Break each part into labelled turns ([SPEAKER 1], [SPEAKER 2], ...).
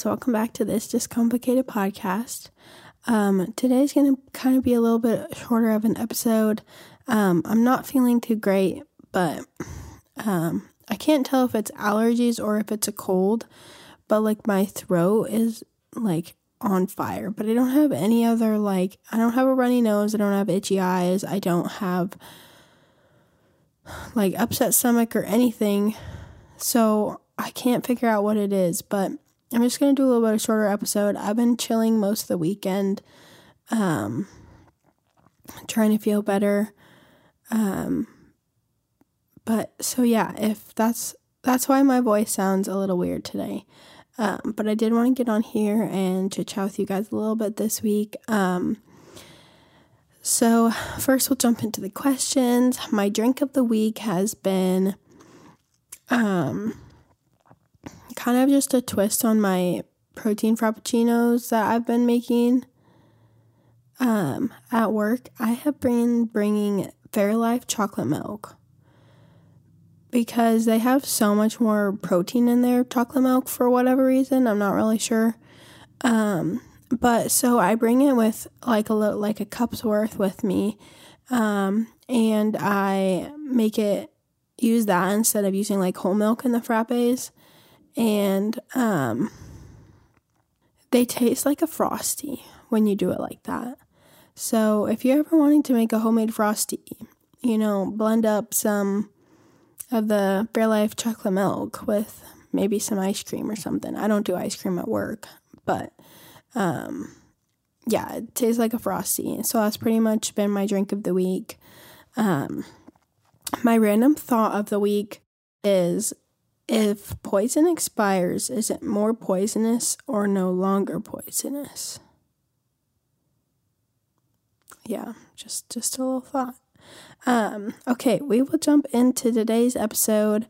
[SPEAKER 1] guys, welcome back to this Just Complicated podcast. Um, today's going to kind of be a little bit shorter of an episode. Um, I'm not feeling too great, but um, I can't tell if it's allergies or if it's a cold, but like my throat is like on fire, but I don't have any other like I don't have a runny nose, I don't have itchy eyes, I don't have like upset stomach or anything. So I can't figure out what it is, but I'm just gonna do a little bit of shorter episode. I've been chilling most of the weekend, um, trying to feel better. Um, but so yeah, if that's that's why my voice sounds a little weird today. Um, but I did want to get on here and chit chat with you guys a little bit this week. Um, so first we'll jump into the questions. My drink of the week has been um kind of just a twist on my protein frappuccinos that I've been making um, at work. I have been bringing Fairlife chocolate milk because they have so much more protein in their chocolate milk for whatever reason. I'm not really sure. Um, but so I bring it with like a little, like a cup's worth with me, um, and I make it use that instead of using like whole milk in the frappes and um, they taste like a frosty when you do it like that. So if you're ever wanting to make a homemade frosty, you know, blend up some of the Fairlife chocolate milk with maybe some ice cream or something. I don't do ice cream at work, but um, yeah, it tastes like a frosty. So that's pretty much been my drink of the week. Um, my random thought of the week is if poison expires, is it more poisonous or no longer poisonous? Yeah, just just a little thought. Um, okay, we will jump into today's episode.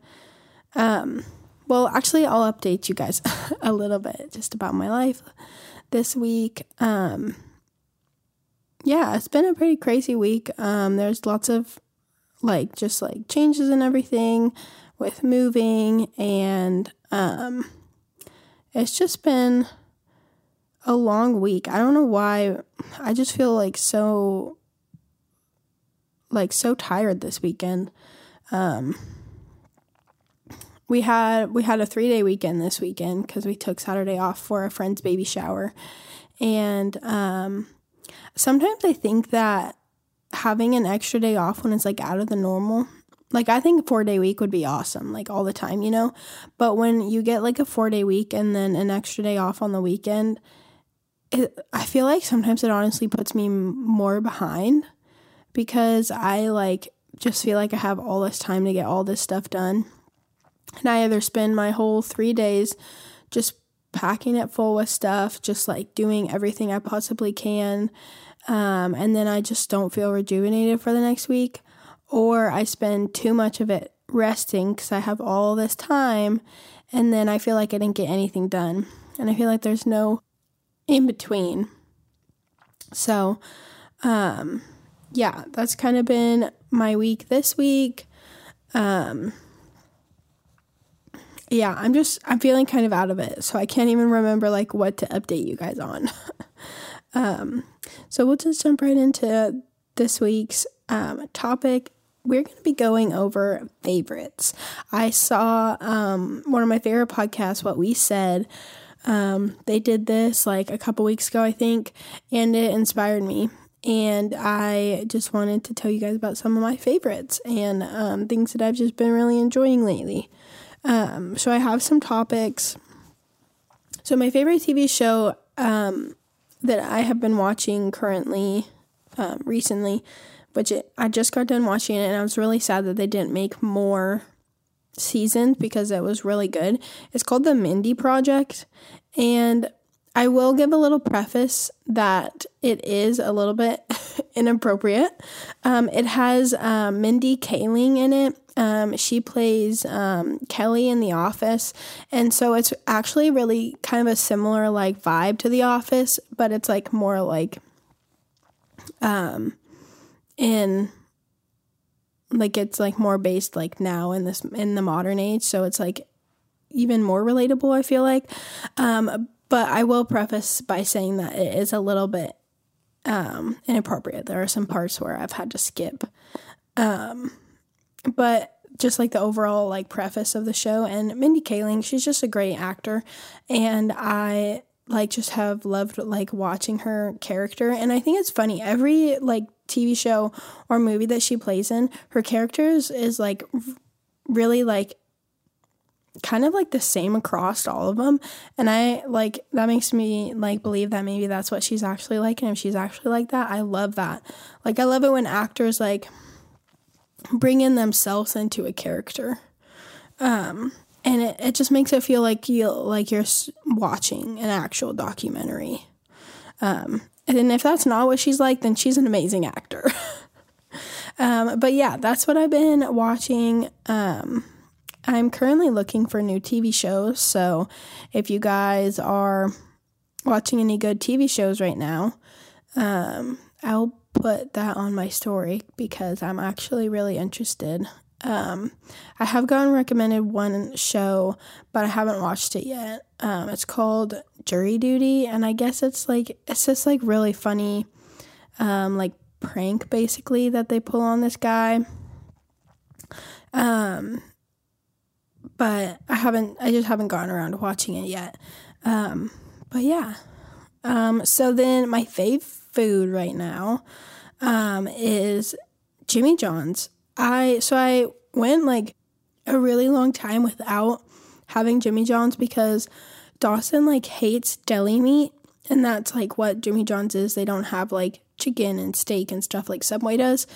[SPEAKER 1] Um, well, actually, I'll update you guys a little bit just about my life this week. Um, yeah, it's been a pretty crazy week. Um, there's lots of like just like changes and everything with moving and um it's just been a long week. I don't know why. I just feel like so like so tired this weekend. Um we had we had a 3-day weekend this weekend cuz we took Saturday off for a friend's baby shower. And um sometimes I think that having an extra day off when it's like out of the normal like I think four day week would be awesome, like all the time, you know? But when you get like a four day week and then an extra day off on the weekend, it, I feel like sometimes it honestly puts me more behind because I like just feel like I have all this time to get all this stuff done. And I either spend my whole three days just packing it full with stuff, just like doing everything I possibly can. Um, and then I just don't feel rejuvenated for the next week or I spend too much of it resting because I have all this time and then I feel like I didn't get anything done. And I feel like there's no in between. So, um, yeah, that's kind of been my week this week. Um, yeah, I'm just, I'm feeling kind of out of it. So I can't even remember like what to update you guys on. um, so we'll just jump right into this week's um, topic we're going to be going over favorites. I saw um, one of my favorite podcasts, What We Said. Um, they did this like a couple weeks ago, I think, and it inspired me. And I just wanted to tell you guys about some of my favorites and um, things that I've just been really enjoying lately. Um, so I have some topics. So, my favorite TV show um, that I have been watching currently, um, recently, which it, I just got done watching it and I was really sad that they didn't make more seasons because it was really good. It's called The Mindy Project and I will give a little preface that it is a little bit inappropriate. Um, it has um, Mindy Kaling in it. Um, she plays um, Kelly in The Office, and so it's actually really kind of a similar like vibe to The Office, but it's like more like um in like it's like more based like now in this in the modern age so it's like even more relatable, I feel like. Um, but I will preface by saying that it is a little bit um, inappropriate. There are some parts where I've had to skip. Um, but just like the overall like preface of the show and Mindy Kaling, she's just a great actor and I like just have loved like watching her character and I think it's funny every like TV show or movie that she plays in, her characters is like really like kind of like the same across all of them and i like that makes me like believe that maybe that's what she's actually like. And if she's actually like that i love that. Like i love it when actors like bring in themselves into a character. Um and it, it just makes it feel like you like you're watching an actual documentary. Um and if that's not what she's like then she's an amazing actor um but yeah that's what i've been watching um I'm currently looking for new TV shows, so if you guys are watching any good TV shows right now, um, I'll put that on my story because I'm actually really interested. Um, I have gotten recommended one show, but I haven't watched it yet. Um, it's called Jury Duty, and I guess it's like it's just like really funny, um, like prank basically that they pull on this guy. Um, but I haven't, I just haven't gotten around to watching it yet. Um, but yeah. Um, so then my fave food right now um, is Jimmy John's. I so I went like a really long time without having Jimmy John's because Dawson like hates deli meat and that's like what Jimmy John's is. They don't have like chicken and steak and stuff like Subway does.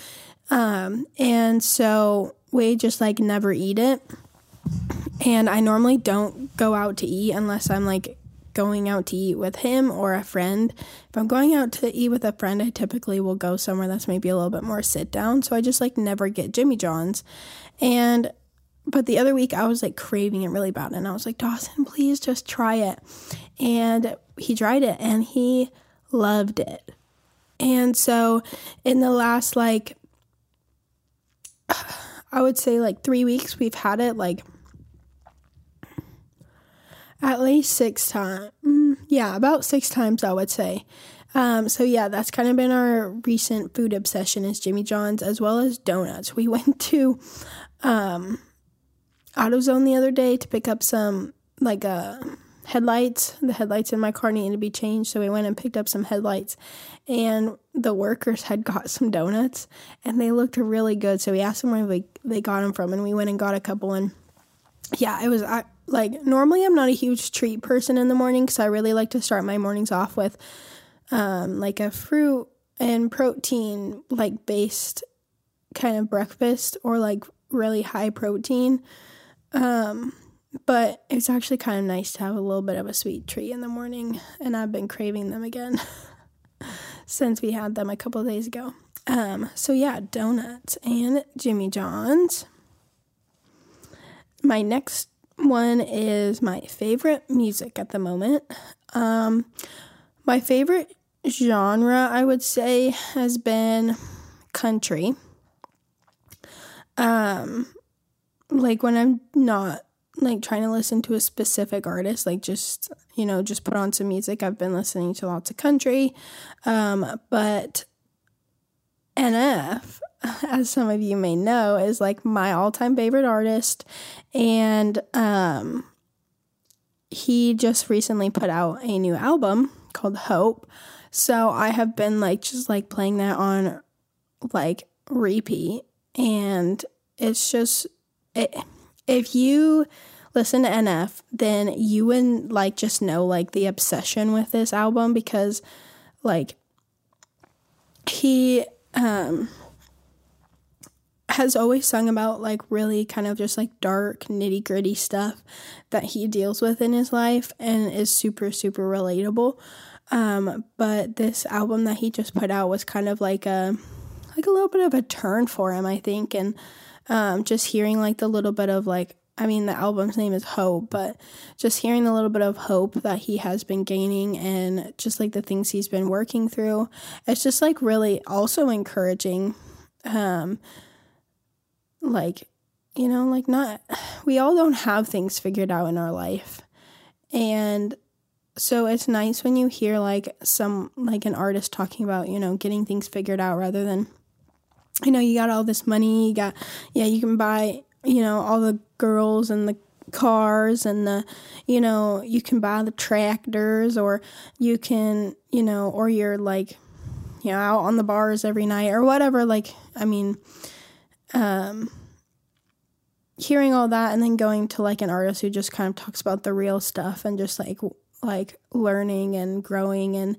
[SPEAKER 1] Um, and so we just like never eat it. And I normally don't go out to eat unless I'm like going out to eat with him or a friend. If I'm going out to eat with a friend, I typically will go somewhere that's maybe a little bit more sit down. So I just like never get Jimmy John's. And but the other week I was like craving it really bad and I was like, Dawson, please just try it. And he tried it and he loved it. And so in the last like I would say like 3 weeks we've had it like at least six times. Mm, yeah, about six times, I would say. Um, so yeah, that's kind of been our recent food obsession is Jimmy John's as well as donuts. We went to um, AutoZone the other day to pick up some like uh, headlights. The headlights in my car needed to be changed, so we went and picked up some headlights. And the workers had got some donuts, and they looked really good. So we asked them where they they got them from, and we went and got a couple. And yeah, it was like normally I'm not a huge treat person in the morning because I really like to start my mornings off with um, like a fruit and protein like based kind of breakfast or like really high protein. Um, but it's actually kind of nice to have a little bit of a sweet treat in the morning, and I've been craving them again since we had them a couple days ago. Um, so yeah, donuts and Jimmy John's. My next one is my favorite music at the moment. Um, my favorite genre, I would say, has been country. Um, like when I'm not like trying to listen to a specific artist, like just, you know, just put on some music. I've been listening to lots of country. Um, but NF as some of you may know, is like my all time favorite artist. And um, he just recently put out a new album called Hope. So I have been like just like playing that on like repeat. And it's just, it, if you listen to NF, then you would like just know like the obsession with this album because like he, um, has always sung about like really kind of just like dark, nitty gritty stuff that he deals with in his life and is super, super relatable. Um, but this album that he just put out was kind of like a like a little bit of a turn for him, I think, and um, just hearing like the little bit of like I mean, the album's name is Hope, but just hearing the little bit of hope that he has been gaining and just like the things he's been working through, it's just like really also encouraging. Um, like you know, like not, we all don't have things figured out in our life. And so it's nice when you hear like some, like an artist talking about, you know, getting things figured out rather than, you know, you got all this money, you got, yeah, you can buy, you know, all the girls and the cars and the you know you can buy the tractors or you can you know or you're like you know out on the bars every night or whatever like i mean um hearing all that and then going to like an artist who just kind of talks about the real stuff and just like like learning and growing and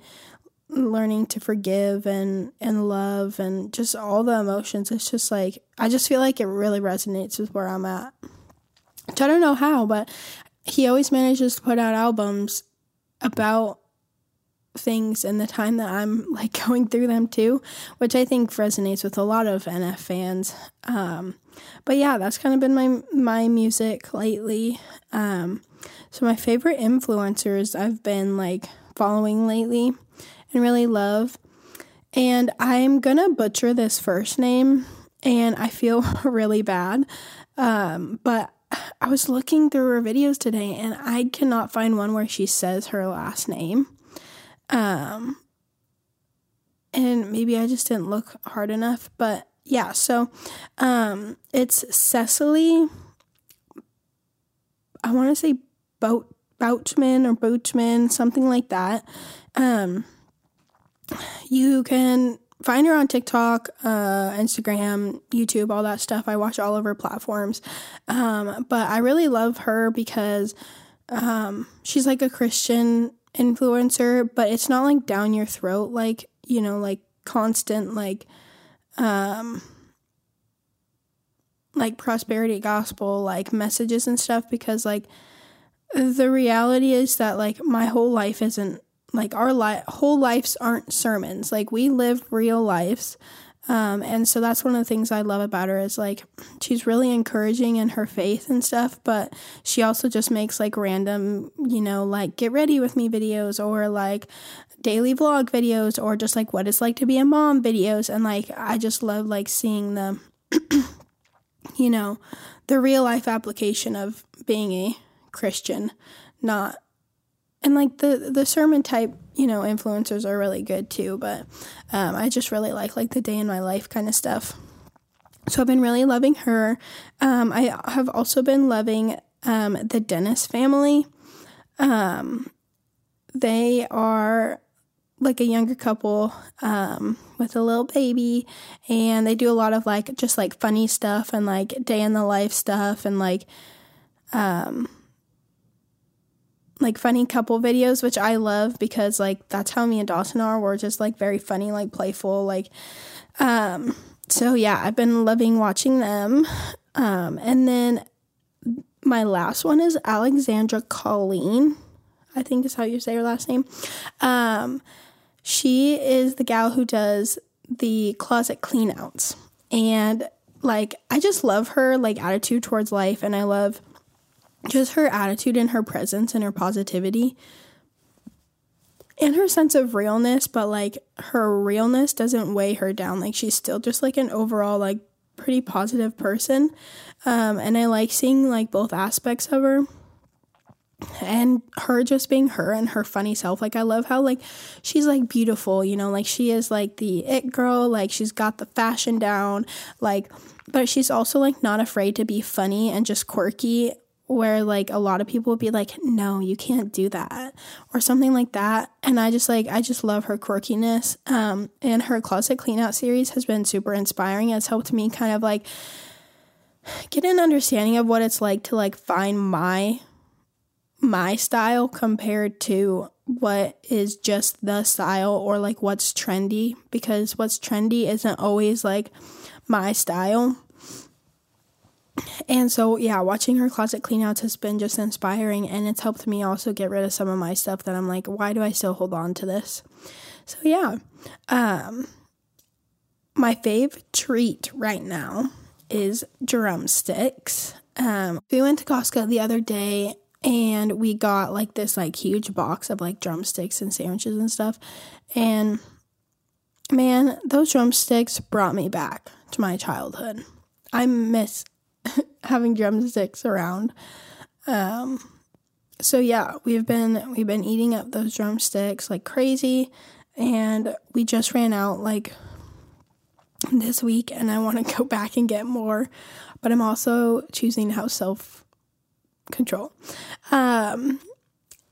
[SPEAKER 1] learning to forgive and and love and just all the emotions it's just like i just feel like it really resonates with where i'm at. Which i don't know how but he always manages to put out albums about things in the time that i'm like going through them too which i think resonates with a lot of nf fans um, but yeah that's kind of been my my music lately um, so my favorite influencers i've been like following lately and really love. And I'm gonna butcher this first name, and I feel really bad. Um, but I was looking through her videos today, and I cannot find one where she says her last name. Um, and maybe I just didn't look hard enough, but yeah. So, um, it's Cecily. I want to say Bout Bouchman or Bouchman, something like that. Um, you can find her on TikTok, uh, Instagram, YouTube, all that stuff. I watch all of her platforms. Um, but I really love her because um, she's like a Christian influencer, but it's not like down your throat, like, you know, like constant, like, um, like prosperity gospel, like messages and stuff, because like the reality is that like my whole life isn't like our li- whole lives aren't sermons. Like we live real lives. Um, and so that's one of the things I love about her is like she's really encouraging in her faith and stuff, but she also just makes like random, you know, like get ready with me videos or like daily vlog videos or just like what it's like to be a mom videos. And like I just love like seeing the, you know, the real life application of being a Christian, not and like the the sermon type you know influencers are really good too but um, i just really like like the day in my life kind of stuff. So i've been really loving her. Um, i have also been loving um, the dennis family. Um, they are like a younger couple um, with a little baby and they do a lot of like just like funny stuff and like day in the life stuff and like um like funny couple videos, which I love because like that's how me and Dawson are. We're just like very funny, like playful, like um so yeah, I've been loving watching them. Um and then my last one is Alexandra Colleen. I think is how you say her last name. Um she is the gal who does the closet cleanouts. And like I just love her like attitude towards life and I love just her attitude and her presence and her positivity and her sense of realness, but like her realness doesn't weigh her down. Like she's still just like an overall like pretty positive person. Um, and I like seeing like both aspects of her and her just being her and her funny self like i love how like she's like beautiful you know like she is like the it girl like she's got the fashion down like but she's also like not afraid to be funny and just quirky where like a lot of people would be like no you can't do that or something like that. And i just like i just love her quirkiness um and her closet clean out series has been super inspiring. It's helped me kind of like get an understanding of what it's like to like find my my style compared to what is just the style or like what's trendy because what's trendy isn't always like my style and so yeah watching her closet cleanouts has been just inspiring and it's helped me also get rid of some of my stuff that i'm like why do i still hold on to this? So yeah um my fave treat right now is drumsticks. Um we went to costco the other day and we got like this like huge box of like drumsticks and sandwiches and stuff. And man those drumsticks brought me back to my childhood. I miss having drumsticks around. Um, so yeah, we've been we've been eating up those drumsticks like crazy, and we just ran out like this week, and I want to go back and get more, but I'm also choosing to have self control. Um,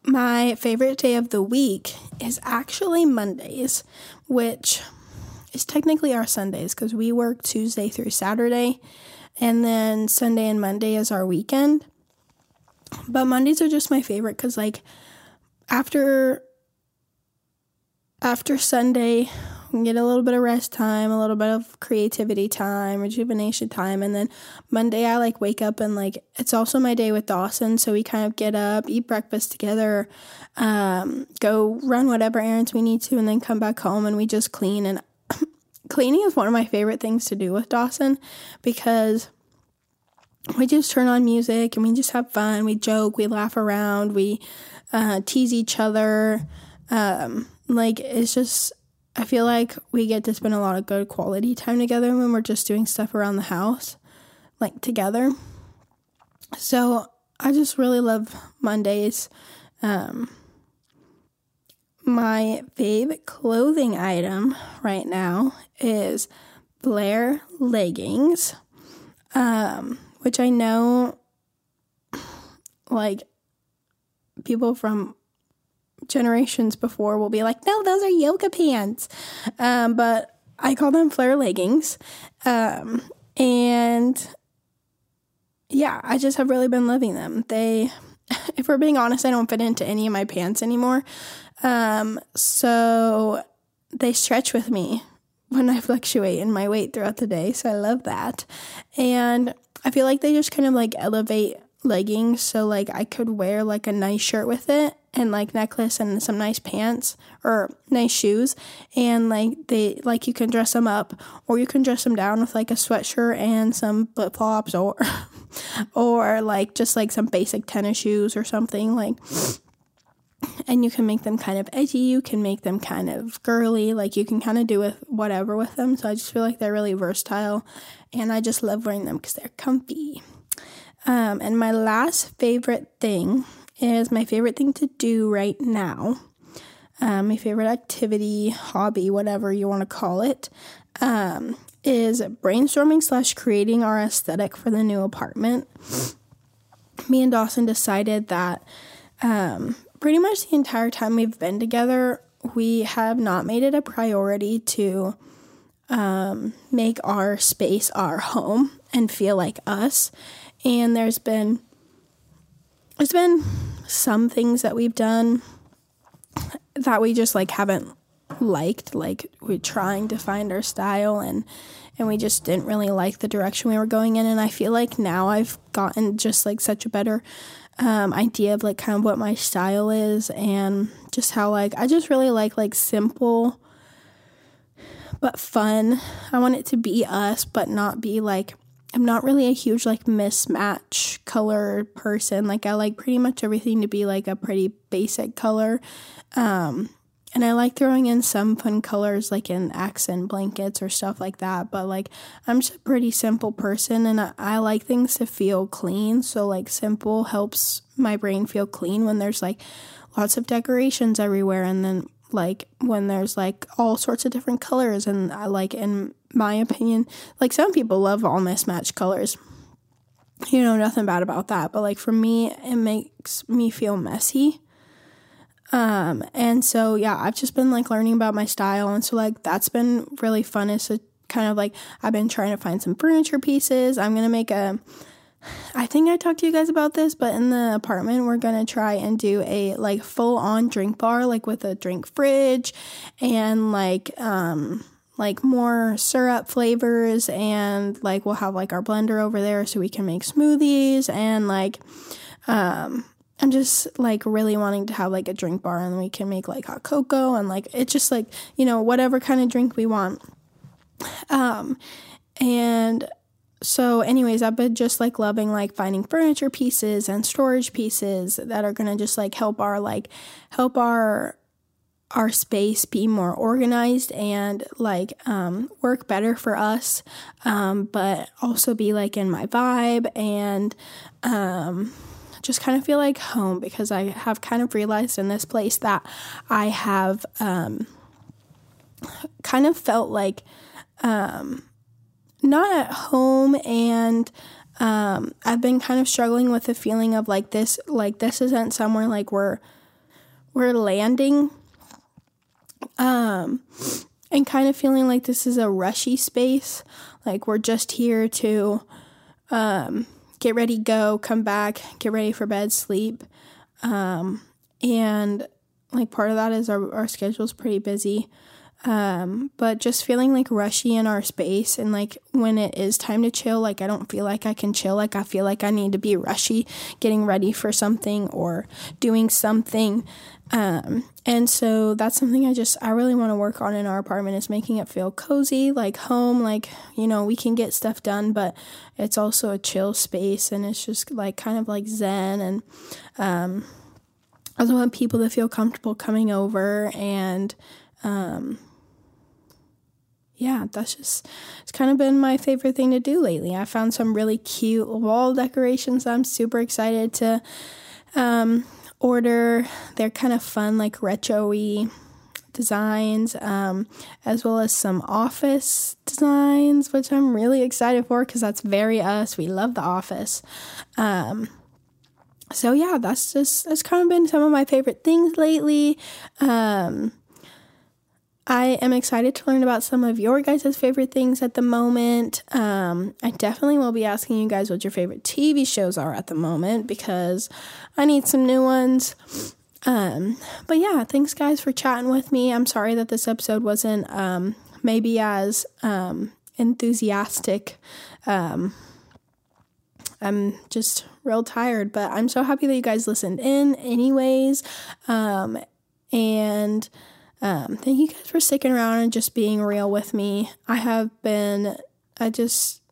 [SPEAKER 1] my favorite day of the week is actually Mondays, which is technically our Sundays because we work Tuesday through Saturday, and then Sunday and Monday is our weekend. But Mondays are just my favorite because, like, after after Sunday, we get a little bit of rest time, a little bit of creativity time, rejuvenation time, and then Monday I like wake up and like it's also my day with Dawson, so we kind of get up, eat breakfast together, um, go run whatever errands we need to, and then come back home and we just clean. And cleaning is one of my favorite things to do with Dawson because we just turn on music and we just have fun. We joke, we laugh around, we uh, tease each other. Um, like it's just I feel like we get to spend a lot of good quality time together when we're just doing stuff around the house, like together. So I just really love Mondays. Um, my favorite clothing item right now is flare leggings, um, which I know like people from generations before will be like, no, those are yoga pants. Um, but I call them flare leggings. Um, and yeah, I just have really been loving them. They, if we're being honest, I don't fit into any of my pants anymore. Um, so they stretch with me when I fluctuate in my weight throughout the day. So I love that. And I feel like they just kind of like elevate leggings so like I could wear like a nice shirt with it and like necklace and some nice pants or nice shoes and like they like you can dress them up or you can dress them down with like a sweatshirt and some flip-flops or or like just like some basic tennis shoes or something like and you can make them kind of edgy you can make them kind of girly like you can kind of do with whatever with them so i just feel like they're really versatile and i just love wearing them because they're comfy um, and my last favorite thing is my favorite thing to do right now. Um, my favorite activity, hobby, whatever you want to call it, um, is brainstorming slash creating our aesthetic for the new apartment. Me and Dawson decided that um, pretty much the entire time we've been together, we have not made it a priority to um, make our space our home and feel like us. And there's been there's been some things that we've done that we just like haven't liked like we're trying to find our style and and we just didn't really like the direction we were going in and i feel like now i've gotten just like such a better um, idea of like kind of what my style is and just how like i just really like like simple but fun i want it to be us but not be like I'm not really a huge like mismatch color person. Like I like pretty much everything to be like a pretty basic color. Um and I like throwing in some fun colors like in accent blankets or stuff like that. But like I'm just a pretty simple person and I, I like things to feel clean. So like simple helps my brain feel clean when there's like lots of decorations everywhere and then like when there's like all sorts of different colors and I like in my opinion. Like some people love all mismatched colors. You know, nothing bad about that. But like for me, it makes me feel messy. Um, and so yeah, I've just been like learning about my style and so like that's been really fun is to kind of like I've been trying to find some furniture pieces. I'm gonna make a I think I talked to you guys about this, but in the apartment, we're gonna try and do a like full on drink bar, like with a drink fridge and like um like more syrup flavors and like we'll have like our blender over there so we can make smoothies and like um I'm just like really wanting to have like a drink bar and we can make like hot cocoa and like it's just like, you know, whatever kind of drink we want. Um and so anyways, I've been just like loving like finding furniture pieces and storage pieces that are going to just like help our like help our our space be more organized and like um, work better for us, um, but also be like in my vibe and um, just kind of feel like home because I have kind of realized in this place that I have um, kind of felt like um, not at home and um, I've been kind of struggling with the feeling of like this like this isn't somewhere like we're we're landing um and kind of feeling like this is a rushy space like we're just here to um get ready go come back get ready for bed sleep. Um and like part of that is our, our schedule's pretty busy um, but just feeling like rushy in our space and like when it is time to chill, like I don't feel like I can chill. Like I feel like I need to be rushy getting ready for something or doing something. Um, and so that's something I just, I really want to work on in our apartment is making it feel cozy, like home, like, you know, we can get stuff done, but it's also a chill space and it's just like kind of like zen and, um, I also want people to feel comfortable coming over and, um, yeah, that's just it's kind of been my favorite thing to do lately. I found some really cute wall decorations I'm super excited to um, order. They're kind of fun, like retro-y designs, um, as well as some office designs, which I'm really excited for because that's very us. We love the office. Um, so yeah, that's just that's kind of been some of my favorite things lately. Um, I am excited to learn about some of your guys' favorite things at the moment. Um, I definitely will be asking you guys what your favorite TV shows are at the moment because I need some new ones. Um, but yeah, thanks guys for chatting with me. I'm sorry that this episode wasn't um, maybe as um, enthusiastic. Um, I'm just real tired, but I'm so happy that you guys listened in, anyways. Um, and um, thank you guys for sticking around and just being real with me. I have been, I just,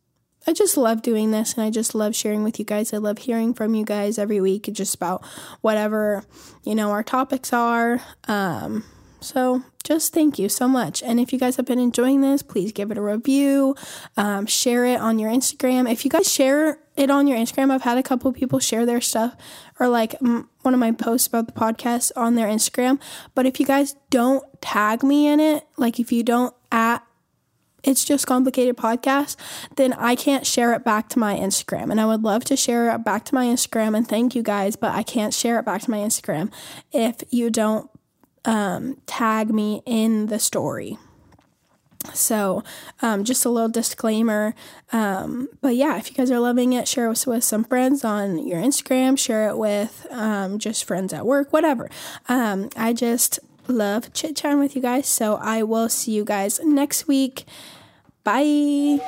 [SPEAKER 1] I just love doing this and I just love sharing with you guys. I love hearing from you guys every week just about whatever, you know, our topics are. Um, so just thank you so much. And if you guys have been enjoying this, please give it a review, um, share it on your Instagram. If you guys share it on your Instagram, I've had a couple people share their stuff or like m- one of my posts about the podcast on their Instagram. But if you guys don't tag me in it, like if you don't at it's just complicated podcast, then I can't share it back to my Instagram. And I would love to share it back to my Instagram and thank you guys, but I can't share it back to my Instagram if you don't um, tag me in the story. So, um, just a little disclaimer. Um, but yeah, if you guys are loving it, share it with some friends on your Instagram, share it with um, just friends at work, whatever. Um, I just love chit chatting with you guys. So, I will see you guys next week. Bye.